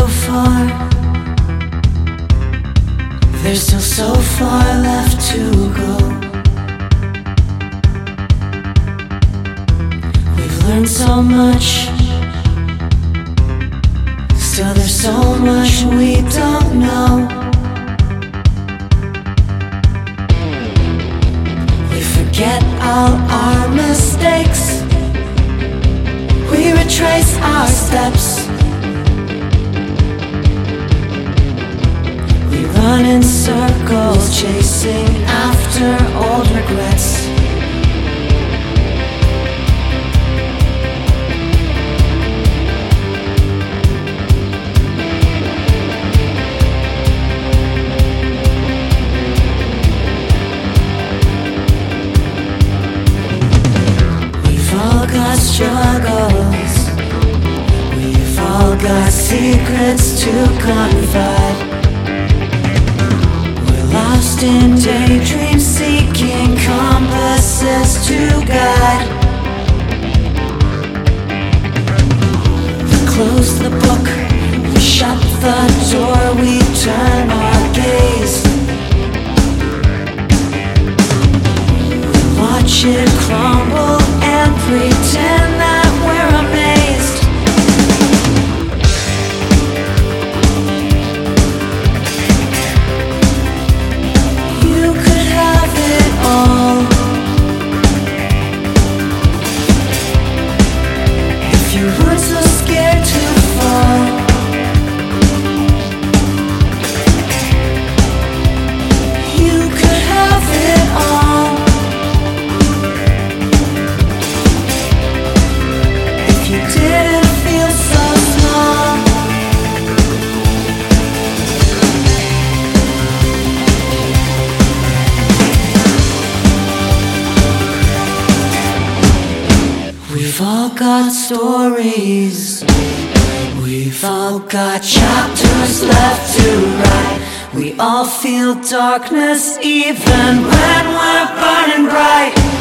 so far. There's still so far left to go. We've learned so much. Still, there's so much we don't know. We forget all our mistakes. We retrace our steps. Run in circles, chasing after old regrets. We've all got struggles. We've all got secrets to confide. Lost in daydreams, seeking compasses to guide. We close the book, we shut the door, we turn our gaze. We Watch it crumble and pretend you weren't so we've all got stories. We've all got chapters left to write. We all feel darkness even when we're burning bright.